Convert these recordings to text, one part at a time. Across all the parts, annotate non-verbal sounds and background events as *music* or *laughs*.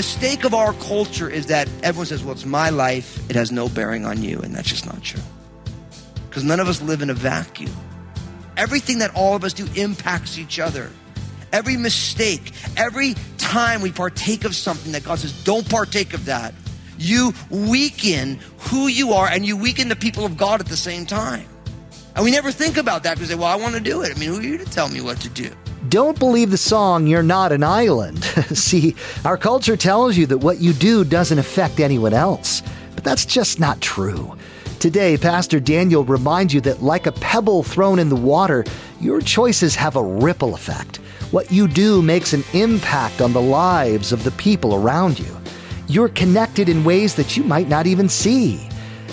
mistake of our culture is that everyone says, well, it's my life, it has no bearing on you, and that's just not true. Because none of us live in a vacuum. Everything that all of us do impacts each other. Every mistake, every time we partake of something that God says, don't partake of that, you weaken who you are and you weaken the people of God at the same time. And we never think about that because, they say, well, I want to do it. I mean, who are you to tell me what to do? Don't believe the song, You're Not an Island. *laughs* See, our culture tells you that what you do doesn't affect anyone else. But that's just not true. Today, Pastor Daniel reminds you that, like a pebble thrown in the water, your choices have a ripple effect. What you do makes an impact on the lives of the people around you. You're connected in ways that you might not even see.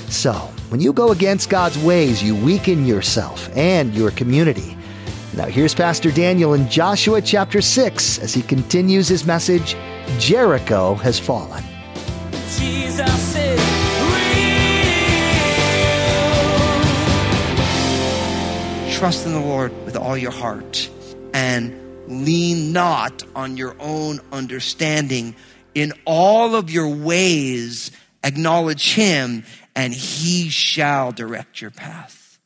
So, when you go against God's ways, you weaken yourself and your community. Now, here's Pastor Daniel in Joshua chapter 6 as he continues his message Jericho has fallen. Jesus Trust in the Lord with all your heart and lean not on your own understanding. In all of your ways, acknowledge Him, and He shall direct your path.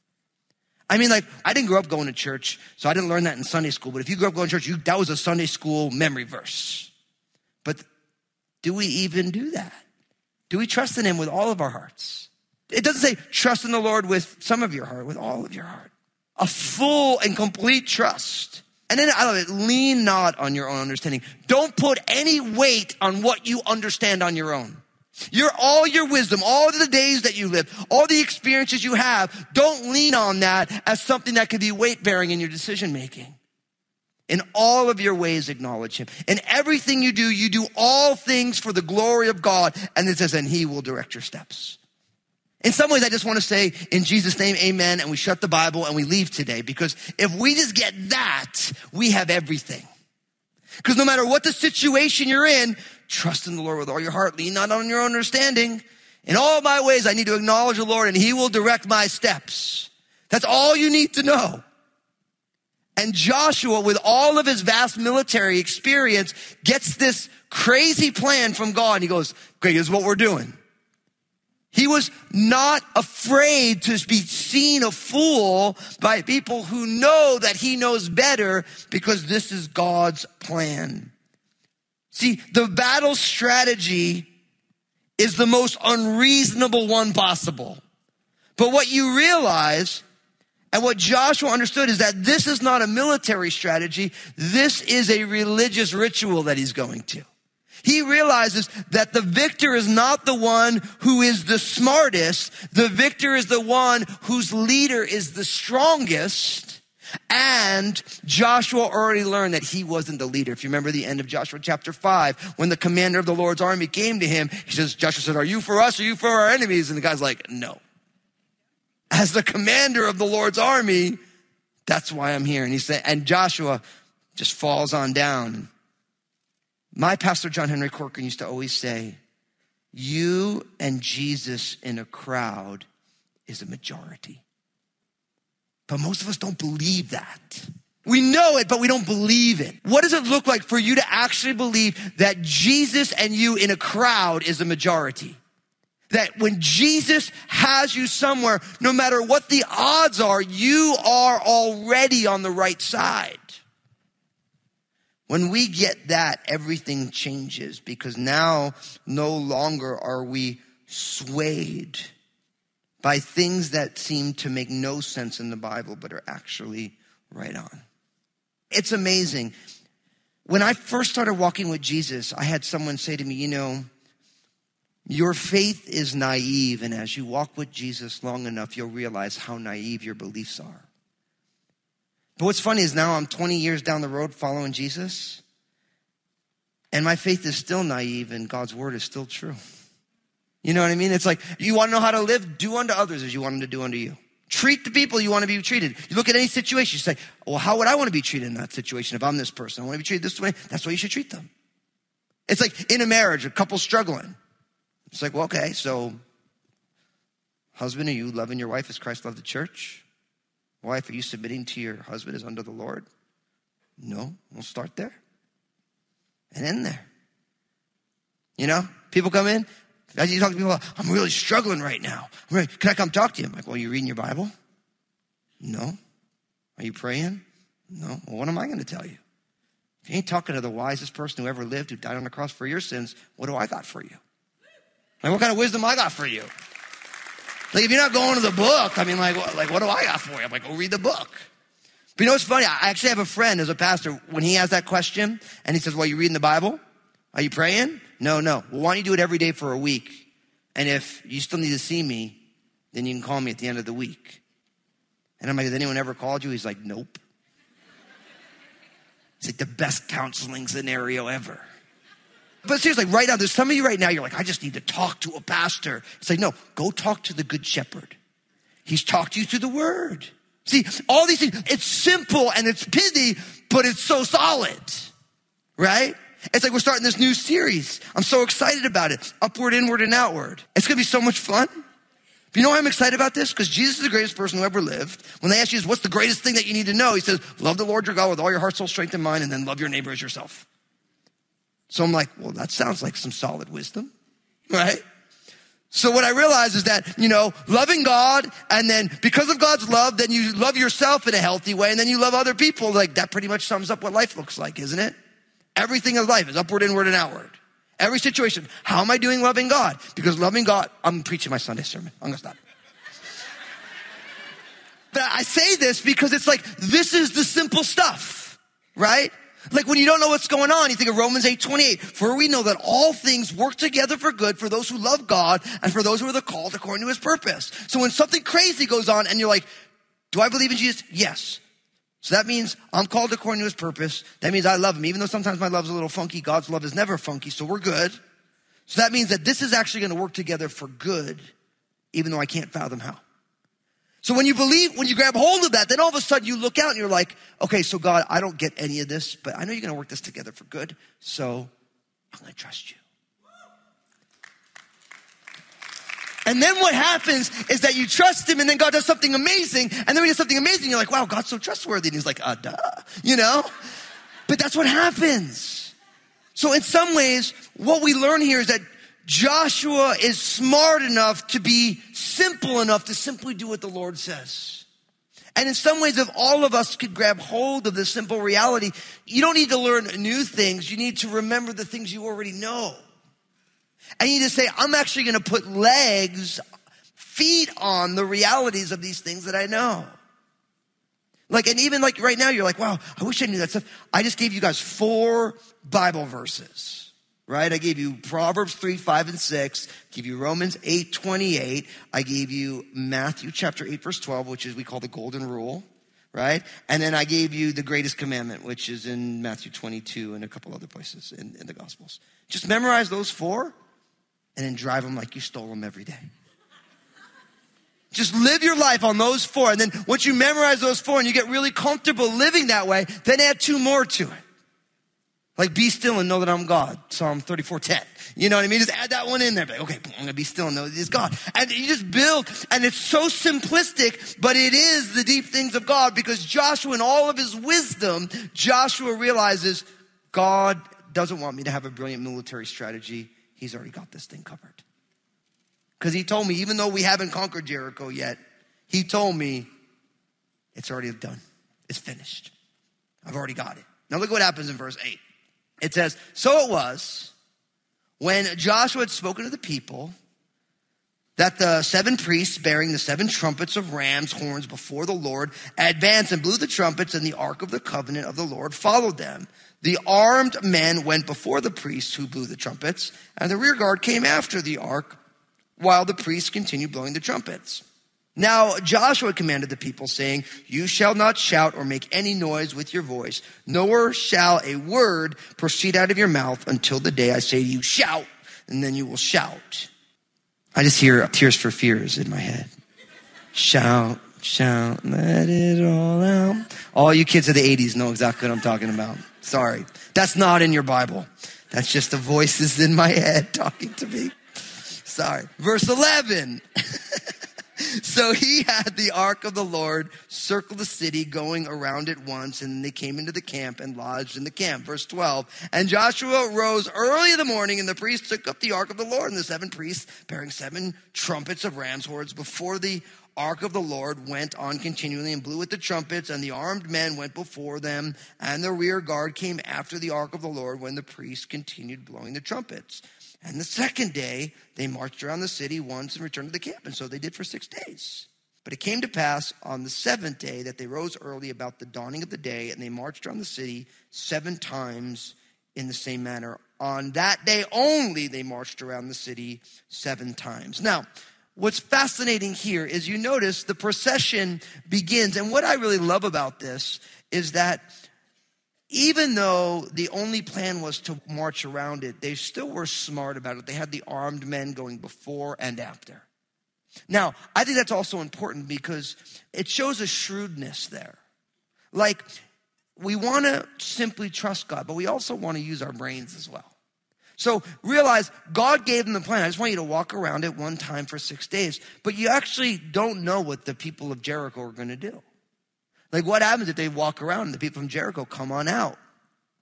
I mean, like, I didn't grow up going to church, so I didn't learn that in Sunday school. But if you grew up going to church, you, that was a Sunday school memory verse. But do we even do that? Do we trust in Him with all of our hearts? It doesn't say trust in the Lord with some of your heart, with all of your heart. A full and complete trust. And then I love it. Lean not on your own understanding. Don't put any weight on what you understand on your own. Your all your wisdom, all the days that you live, all the experiences you have, don't lean on that as something that could be weight bearing in your decision making. In all of your ways, acknowledge him. In everything you do, you do all things for the glory of God. And it says, and he will direct your steps. In some ways, I just want to say in Jesus' name, amen. And we shut the Bible and we leave today because if we just get that, we have everything. Because no matter what the situation you're in, trust in the Lord with all your heart. Lean not on your own understanding. In all my ways, I need to acknowledge the Lord and he will direct my steps. That's all you need to know. And Joshua, with all of his vast military experience, gets this crazy plan from God. He goes, great, here's what we're doing. He was not afraid to be seen a fool by people who know that he knows better because this is God's plan. See, the battle strategy is the most unreasonable one possible. But what you realize and what Joshua understood is that this is not a military strategy. This is a religious ritual that he's going to. He realizes that the victor is not the one who is the smartest. The victor is the one whose leader is the strongest. And Joshua already learned that he wasn't the leader. If you remember the end of Joshua chapter 5, when the commander of the Lord's army came to him, he says, Joshua said, Are you for us or are you for our enemies? And the guy's like, No. As the commander of the Lord's army, that's why I'm here. And he said, and Joshua just falls on down. My pastor, John Henry Corcoran, used to always say, You and Jesus in a crowd is a majority. But most of us don't believe that. We know it, but we don't believe it. What does it look like for you to actually believe that Jesus and you in a crowd is a majority? That when Jesus has you somewhere, no matter what the odds are, you are already on the right side. When we get that, everything changes because now no longer are we swayed by things that seem to make no sense in the Bible but are actually right on. It's amazing. When I first started walking with Jesus, I had someone say to me, You know, your faith is naive, and as you walk with Jesus long enough, you'll realize how naive your beliefs are. But what's funny is now I'm 20 years down the road following Jesus, and my faith is still naive, and God's word is still true. You know what I mean? It's like, you want to know how to live? Do unto others as you want them to do unto you. Treat the people you want to be treated. You look at any situation, you say, well, how would I want to be treated in that situation if I'm this person? I want to be treated this way. That's why you should treat them. It's like in a marriage, a couple struggling. It's like, well, okay, so husband, are you loving your wife as Christ loved the church? Wife, are you submitting to your husband as under the Lord? No, we'll start there and end there. You know, people come in, as you talk to people, I'm really struggling right now. Really, Can I come talk to you? I'm like, well, you reading your Bible? No. Are you praying? No. Well, what am I going to tell you? If you ain't talking to the wisest person who ever lived, who died on the cross for your sins, what do I got for you? Like, what kind of wisdom I got for you? Like, if you're not going to the book, I mean, like, what, like, what do I got for you? I'm like, go read the book. But you know what's funny? I actually have a friend as a pastor, when he has that question, and he says, well, you reading the Bible? Are you praying? No, no. Well, why don't you do it every day for a week? And if you still need to see me, then you can call me at the end of the week. And I'm like, has anyone ever called you? He's like, nope. It's like the best counseling scenario ever. But seriously, right now, there's some of you right now, you're like, I just need to talk to a pastor. It's like, no, go talk to the good shepherd. He's talked to you through the word. See, all these things, it's simple and it's pithy, but it's so solid, right? It's like we're starting this new series. I'm so excited about it. Upward, inward, and outward. It's gonna be so much fun. But you know why I'm excited about this? Because Jesus is the greatest person who ever lived. When they ask you, what's the greatest thing that you need to know? He says, love the Lord your God with all your heart, soul, strength, and mind, and then love your neighbor as yourself. So I'm like, well, that sounds like some solid wisdom, right? So what I realize is that, you know, loving God and then because of God's love, then you love yourself in a healthy way and then you love other people. Like that pretty much sums up what life looks like, isn't it? Everything in life is upward, inward, and outward. Every situation. How am I doing loving God? Because loving God, I'm preaching my Sunday sermon. I'm gonna stop. But I say this because it's like, this is the simple stuff, right? Like when you don't know what's going on, you think of Romans 8, 28. For we know that all things work together for good for those who love God and for those who are the called according to his purpose. So when something crazy goes on and you're like, do I believe in Jesus? Yes. So that means I'm called according to his purpose. That means I love him. Even though sometimes my love's a little funky, God's love is never funky, so we're good. So that means that this is actually going to work together for good, even though I can't fathom how. So when you believe, when you grab hold of that, then all of a sudden you look out and you're like, okay, so God, I don't get any of this, but I know you're going to work this together for good. So I'm going to trust you. And then what happens is that you trust him and then God does something amazing. And then he does something amazing, you're like, wow, God's so trustworthy. And he's like, uh, duh, you know? But that's what happens. So in some ways, what we learn here is that Joshua is smart enough to be simple enough to simply do what the Lord says. And in some ways, if all of us could grab hold of this simple reality, you don't need to learn new things. You need to remember the things you already know. And you need to say, I'm actually going to put legs, feet on the realities of these things that I know. Like, and even like right now, you're like, wow, I wish I knew that stuff. I just gave you guys four Bible verses, right? I gave you Proverbs 3, 5, and 6. I gave you Romans 8, 28. I gave you Matthew chapter 8, verse 12, which is we call the golden rule, right? And then I gave you the greatest commandment, which is in Matthew 22 and a couple other places in, in the Gospels. Just memorize those four and then drive them like you stole them every day. Just live your life on those four. And then once you memorize those four and you get really comfortable living that way, then add two more to it. Like be still and know that I'm God. Psalm 34, 10. You know what I mean? Just add that one in there. Like, okay, I'm gonna be still and know that He's God. And you just build, and it's so simplistic, but it is the deep things of God because Joshua, in all of his wisdom, Joshua realizes God doesn't want me to have a brilliant military strategy. He's already got this thing covered. Because he told me, even though we haven't conquered Jericho yet, he told me it's already done. It's finished. I've already got it. Now look what happens in verse 8. It says, So it was when Joshua had spoken to the people that the seven priests bearing the seven trumpets of ram's horns before the Lord advanced and blew the trumpets, and the ark of the covenant of the Lord followed them. The armed men went before the priests who blew the trumpets, and the rear guard came after the ark while the priests continued blowing the trumpets. Now Joshua commanded the people, saying, You shall not shout or make any noise with your voice, nor shall a word proceed out of your mouth until the day I say to you, Shout, and then you will shout. I just hear tears for fears in my head. Shout, shout, let it all out. All you kids of the 80s know exactly what I'm talking about. Sorry. That's not in your Bible. That's just the voices in my head talking to me. Sorry. Verse 11. *laughs* *laughs* so he had the ark of the Lord circle the city, going around it once, and they came into the camp and lodged in the camp. Verse 12. And Joshua rose early in the morning, and the priests took up the ark of the Lord, and the seven priests bearing seven trumpets of ram's horns before the ark of the Lord went on continually and blew with the trumpets, and the armed men went before them, and the rear guard came after the ark of the Lord when the priests continued blowing the trumpets. And the second day, they marched around the city once and returned to the camp. And so they did for six days. But it came to pass on the seventh day that they rose early about the dawning of the day, and they marched around the city seven times in the same manner. On that day only, they marched around the city seven times. Now, what's fascinating here is you notice the procession begins. And what I really love about this is that even though the only plan was to march around it, they still were smart about it. They had the armed men going before and after. Now, I think that's also important because it shows a shrewdness there. Like, we want to simply trust God, but we also want to use our brains as well. So realize God gave them the plan. I just want you to walk around it one time for six days, but you actually don't know what the people of Jericho are going to do. Like, what happens if they walk around and the people from Jericho come on out?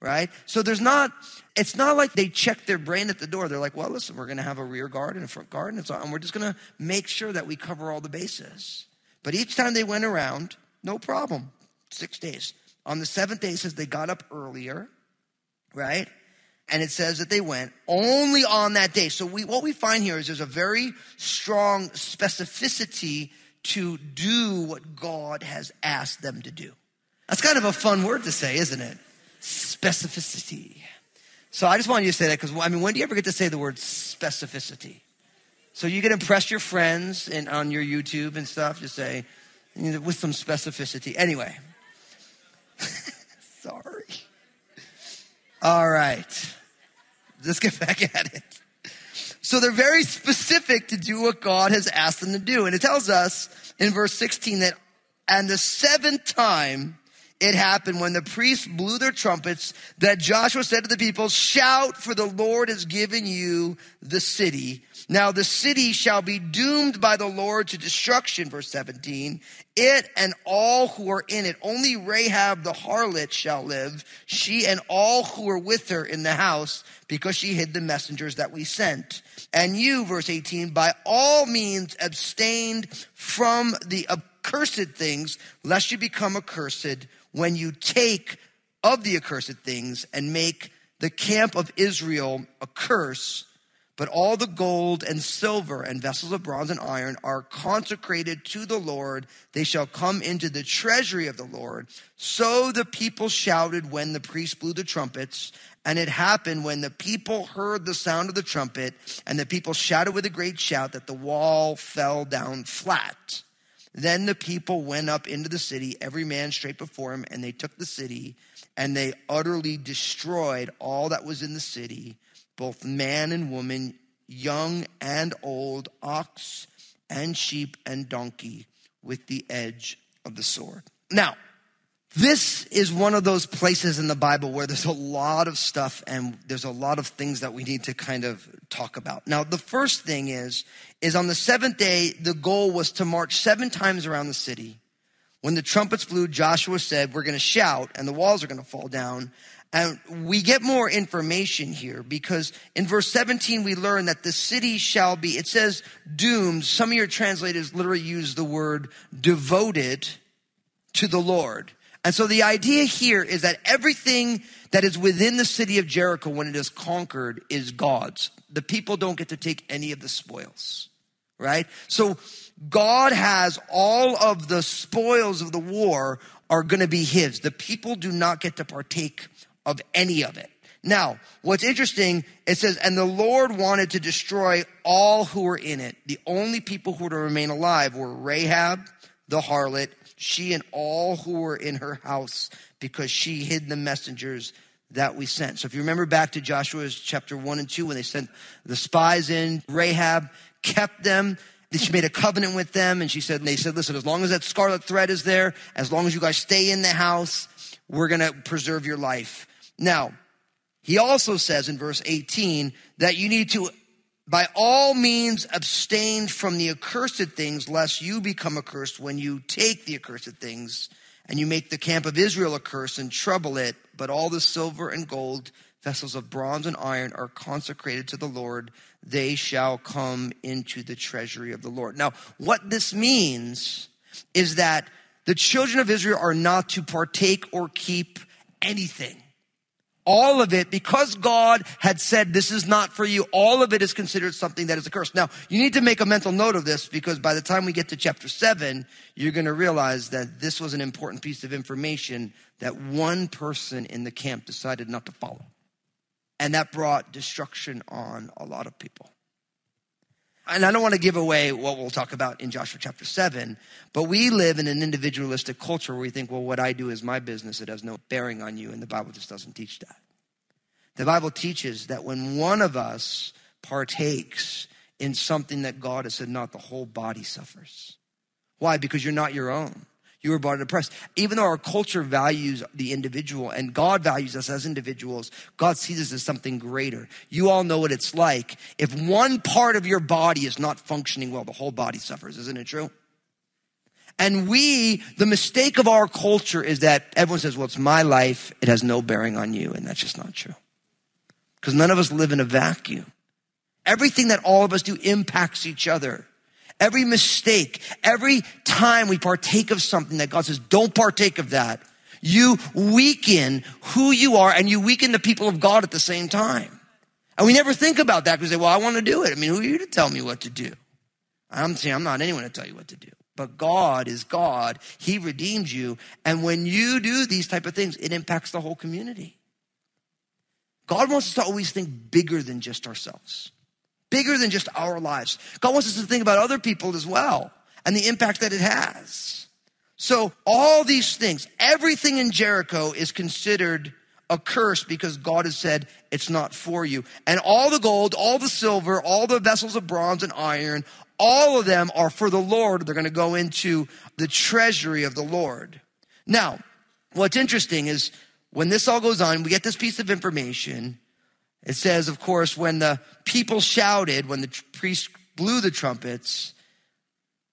Right? So there's not, it's not like they check their brain at the door. They're like, well, listen, we're going to have a rear guard and a front guard, and, so, and we're just going to make sure that we cover all the bases. But each time they went around, no problem. Six days. On the seventh day, says they got up earlier, right? And it says that they went only on that day. So we, what we find here is there's a very strong specificity to do what God has asked them to do. That's kind of a fun word to say, isn't it? Specificity. So I just want you to say that because, I mean, when do you ever get to say the word specificity? So you can impress your friends and on your YouTube and stuff, just say, you know, with some specificity. Anyway. *laughs* Sorry. All right. Let's get back at it. So they're very specific to do what God has asked them to do. And it tells us in verse 16 that, and the seventh time it happened when the priests blew their trumpets that Joshua said to the people, shout for the Lord has given you the city. Now the city shall be doomed by the Lord to destruction, verse 17. It and all who are in it. Only Rahab the harlot shall live, she and all who are with her in the house, because she hid the messengers that we sent. And you, verse 18, by all means abstained from the accursed things, lest you become accursed when you take of the accursed things and make the camp of Israel a curse. But all the gold and silver and vessels of bronze and iron are consecrated to the Lord. They shall come into the treasury of the Lord. So the people shouted when the priests blew the trumpets. And it happened when the people heard the sound of the trumpet and the people shouted with a great shout that the wall fell down flat. Then the people went up into the city, every man straight before him, and they took the city and they utterly destroyed all that was in the city both man and woman, young and old, ox and sheep and donkey with the edge of the sword. Now, this is one of those places in the Bible where there's a lot of stuff and there's a lot of things that we need to kind of talk about. Now, the first thing is, is on the seventh day, the goal was to march seven times around the city. When the trumpets blew, Joshua said, we're going to shout and the walls are going to fall down. And we get more information here because in verse 17 we learn that the city shall be, it says doomed. Some of your translators literally use the word devoted to the Lord. And so the idea here is that everything that is within the city of Jericho when it is conquered is God's. The people don't get to take any of the spoils, right? So God has all of the spoils of the war are going to be his. The people do not get to partake of any of it. Now, what's interesting, it says, and the Lord wanted to destroy all who were in it. The only people who were to remain alive were Rahab, the harlot, she and all who were in her house, because she hid the messengers that we sent. So if you remember back to Joshua's chapter one and two, when they sent the spies in, Rahab kept them She made a covenant with them and she said, and they said, listen, as long as that scarlet thread is there, as long as you guys stay in the house, we're going to preserve your life. Now, he also says in verse 18 that you need to, by all means, abstain from the accursed things, lest you become accursed when you take the accursed things and you make the camp of Israel a curse and trouble it. But all the silver and gold, vessels of bronze and iron are consecrated to the Lord. They shall come into the treasury of the Lord. Now, what this means is that the children of Israel are not to partake or keep anything. All of it, because God had said this is not for you, all of it is considered something that is a curse. Now, you need to make a mental note of this because by the time we get to chapter seven, you're going to realize that this was an important piece of information that one person in the camp decided not to follow. And that brought destruction on a lot of people. And I don't want to give away what we'll talk about in Joshua chapter 7, but we live in an individualistic culture where we think, well, what I do is my business. It has no bearing on you. And the Bible just doesn't teach that. The Bible teaches that when one of us partakes in something that God has said, not the whole body suffers. Why? Because you're not your own. You were bought at a. Even though our culture values the individual and God values us as individuals, God sees us as something greater. You all know what it's like. If one part of your body is not functioning well, the whole body suffers. Isn't it true? And we, the mistake of our culture is that everyone says, well, it's my life. It has no bearing on you. And that's just not true. Because none of us live in a vacuum. Everything that all of us do impacts each other. Every mistake, every time we partake of something that God says, don't partake of that, you weaken who you are and you weaken the people of God at the same time. And we never think about that because we say, well, I want to do it. I mean, who are you to tell me what to do? I'm saying I'm not anyone to tell you what to do. But God is God. He redeems you. And when you do these type of things, it impacts the whole community. God wants us to always think bigger than just ourselves bigger than just our lives. God wants us to think about other people as well and the impact that it has. So all these things, everything in Jericho is considered a curse because God has said it's not for you. And all the gold, all the silver, all the vessels of bronze and iron, all of them are for the Lord. They're going to go into the treasury of the Lord. Now, what's interesting is when this all goes on, we get this piece of information. It says, of course, when the people shouted, when the priest blew the trumpets,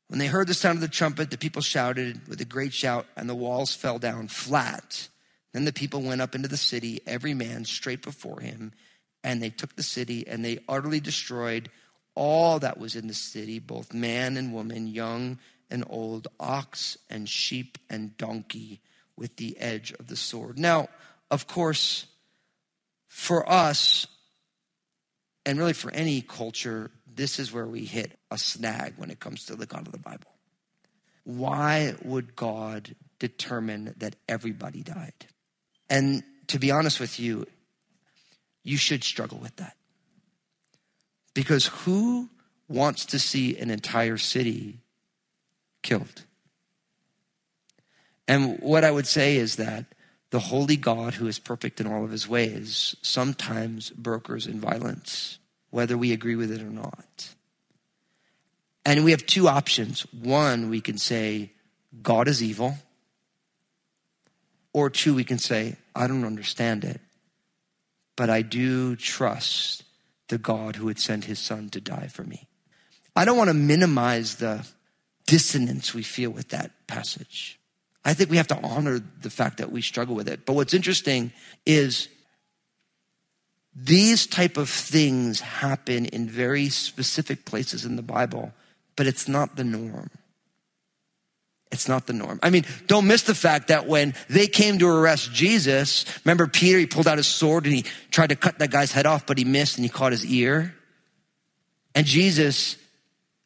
when they heard the sound of the trumpet, the people shouted with a great shout, and the walls fell down flat. Then the people went up into the city, every man straight before him, and they took the city, and they utterly destroyed all that was in the city, both man and woman, young and old, ox and sheep and donkey, with the edge of the sword. Now, of course, for us, and really for any culture, this is where we hit a snag when it comes to the God of the Bible. Why would God determine that everybody died? And to be honest with you, you should struggle with that. Because who wants to see an entire city killed? And what I would say is that the holy God who is perfect in all of his ways sometimes brokers in violence, whether we agree with it or not. And we have two options. One, we can say, God is evil. Or two, we can say, I don't understand it, but I do trust the God who would send his son to die for me. I don't want to minimize the dissonance we feel with that passage. I think we have to honor the fact that we struggle with it. But what's interesting is these type of things happen in very specific places in the Bible, but it's not the norm. It's not the norm. I mean, don't miss the fact that when they came to arrest Jesus, remember Peter, he pulled out his sword and he tried to cut that guy's head off, but he missed and he caught his ear. And Jesus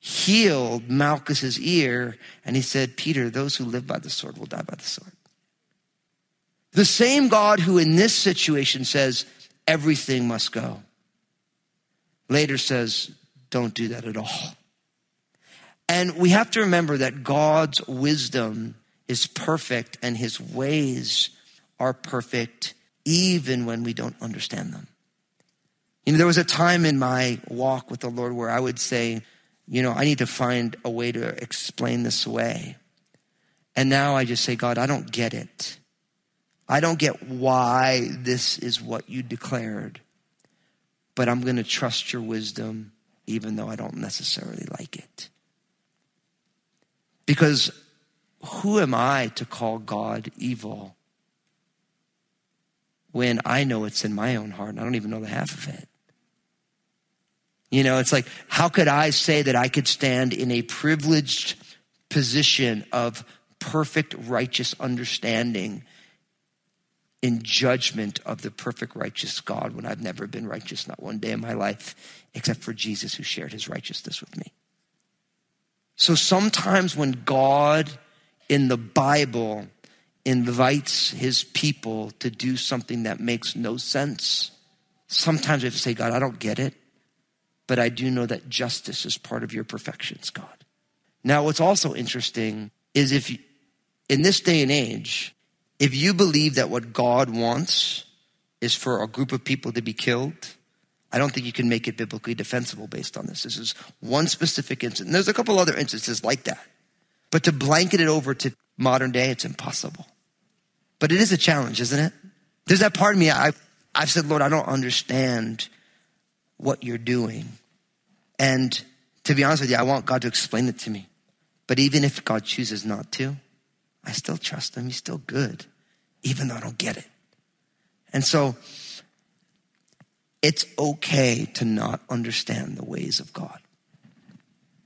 healed Malchus's ear, and he said, Peter, those who live by the sword will die by the sword. The same God who in this situation says, everything must go, later says, don't do that at all. And we have to remember that God's wisdom is perfect and his ways are perfect even when we don't understand them. You know, there was a time in my walk with the Lord where I would say, you know, I need to find a way to explain this away. And now I just say, God, I don't get it. I don't get why this is what you declared, but I'm going to trust your wisdom even though I don't necessarily like it. Because who am I to call God evil when I know it's in my own heart and I don't even know the half of it? You know, it's like, how could I say that I could stand in a privileged position of perfect righteous understanding in judgment of the perfect righteous God when I've never been righteous, not one day in my life, except for Jesus who shared his righteousness with me? So sometimes when God in the Bible invites his people to do something that makes no sense, sometimes we have to say, God, I don't get it but I do know that justice is part of your perfections, God. Now, what's also interesting is if in this day and age, if you believe that what God wants is for a group of people to be killed, I don't think you can make it biblically defensible based on this. This is one specific incident. There's a couple other instances like that. But to blanket it over to modern day, it's impossible. But it is a challenge, isn't it? There's that part of me, I, I've said, Lord, I don't understand what you're doing. And to be honest with you, I want God to explain it to me. But even if God chooses not to, I still trust him. He's still good, even though I don't get it. And so it's okay to not understand the ways of God.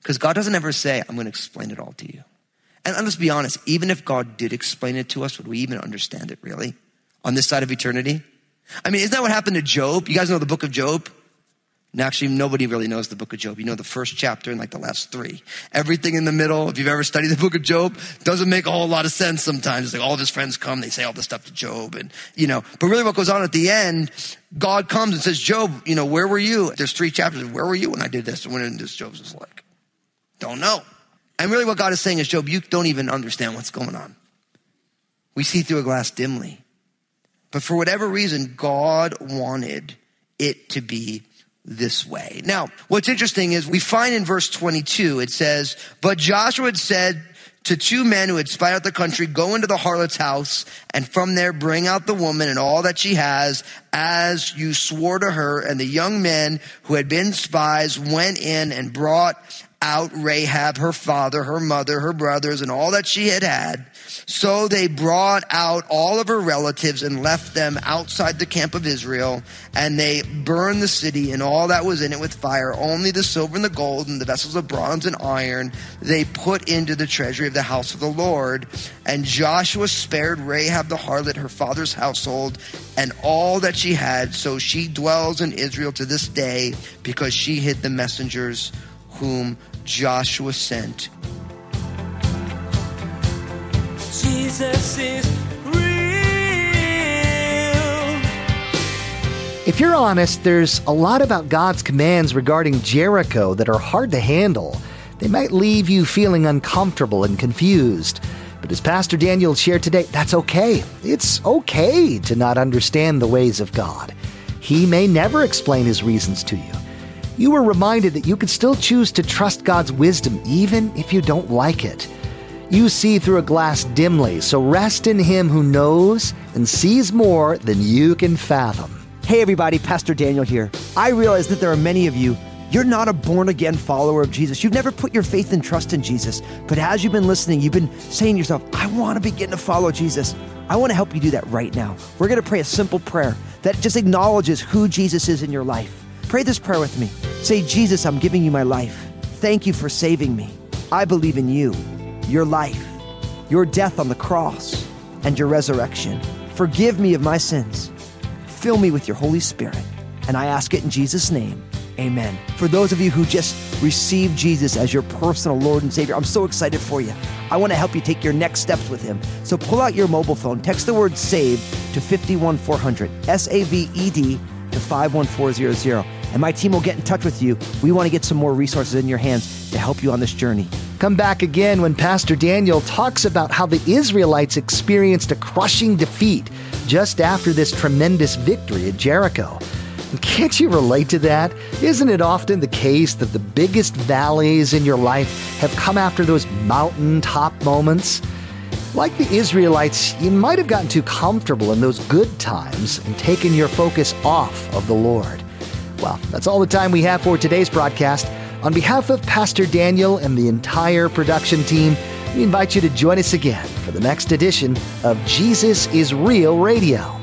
Because God doesn't ever say, I'm going to explain it all to you. And let's be honest, even if God did explain it to us, would we even understand it really on this side of eternity? I mean, isn't that what happened to Job? You guys know the book of Job? Actually, nobody really knows the book of Job. You know the first chapter and like the last three. Everything in the middle, if you've ever studied the book of Job, doesn't make a whole lot of sense sometimes. It's like all of his friends come, they say all this stuff to Job and, you know, but really what goes on at the end, God comes and says, Job, you know, where were you? There's three chapters. Where were you when I did this? And when this, Job's just like, don't know. And really what God is saying is, Job, you don't even understand what's going on. We see through a glass dimly. But for whatever reason, God wanted it to be this way. Now, what's interesting is we find in verse 22, it says, But Joshua had said to two men who had spied out the country, Go into the harlot's house, and from there bring out the woman and all that she has, as you swore to her. And the young men who had been spies went in and brought out Rahab, her father, her mother, her brothers, and all that she had had. So they brought out all of her relatives and left them outside the camp of Israel, and they burned the city and all that was in it with fire. Only the silver and the gold and the vessels of bronze and iron they put into the treasury of the house of the Lord. And Joshua spared Rahab the harlot, her father's household, and all that she had. So she dwells in Israel to this day because she hid the messengers whom Joshua sent. Jesus is real. If you're honest, there's a lot about God's commands regarding Jericho that are hard to handle. They might leave you feeling uncomfortable and confused. But as Pastor Daniel shared today, that's okay. It's okay to not understand the ways of God. He may never explain his reasons to you. You were reminded that you can still choose to trust God's wisdom even if you don't like it. You see through a glass dimly, so rest in Him who knows and sees more than you can fathom. Hey everybody, Pastor Daniel here. I realize that there are many of you, you're not a born again follower of Jesus. You've never put your faith and trust in Jesus. But as you've been listening, you've been saying to yourself, I want to begin to follow Jesus. I want to help you do that right now. We're going to pray a simple prayer that just acknowledges who Jesus is in your life. Pray this prayer with me. Say, Jesus, I'm giving you my life. Thank you for saving me. I believe in you, your life, your death on the cross, and your resurrection. Forgive me of my sins. Fill me with your Holy Spirit. And I ask it in Jesus' name. Amen. For those of you who just received Jesus as your personal Lord and Savior, I'm so excited for you. I want to help you take your next steps with Him. So pull out your mobile phone, text the word SAVED to 51400, S A V E D to 51400, and my team will get in touch with you. We want to get some more resources in your hands to help you on this journey. Come back again when Pastor Daniel talks about how the Israelites experienced a crushing defeat just after this tremendous victory at Jericho. Can't you relate to that? Isn't it often the case that the biggest valleys in your life have come after those mountaintop moments? Like the Israelites, you might have gotten too comfortable in those good times and taken your focus off of the Lord. Well, that's all the time we have for today's broadcast. On behalf of Pastor Daniel and the entire production team, we invite you to join us again for the next edition of Jesus is Real Radio.